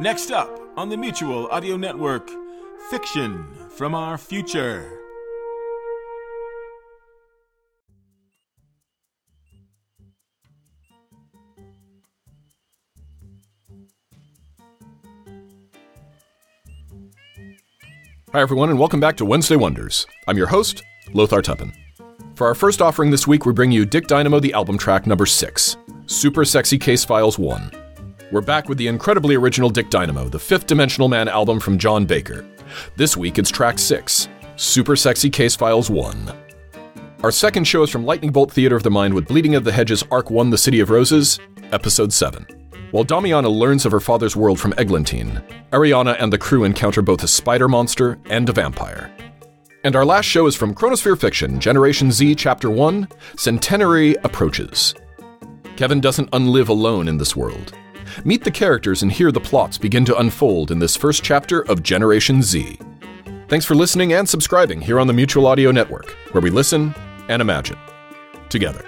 Next up on the Mutual Audio Network, Fiction from Our Future. Hi, everyone, and welcome back to Wednesday Wonders. I'm your host, Lothar Tuppen. For our first offering this week, we bring you Dick Dynamo, the album track number 6, Super Sexy Case Files 1. We're back with the incredibly original Dick Dynamo, the fifth Dimensional Man album from John Baker. This week it's track 6, Super Sexy Case Files 1. Our second show is from Lightning Bolt Theater of the Mind with Bleeding of the Hedges Arc 1 The City of Roses, Episode 7. While Damiana learns of her father's world from Eglantine, Ariana and the crew encounter both a spider monster and a vampire. And our last show is from Chronosphere Fiction, Generation Z, Chapter 1 Centenary Approaches. Kevin doesn't unlive alone in this world. Meet the characters and hear the plots begin to unfold in this first chapter of Generation Z. Thanks for listening and subscribing here on the Mutual Audio Network, where we listen and imagine together.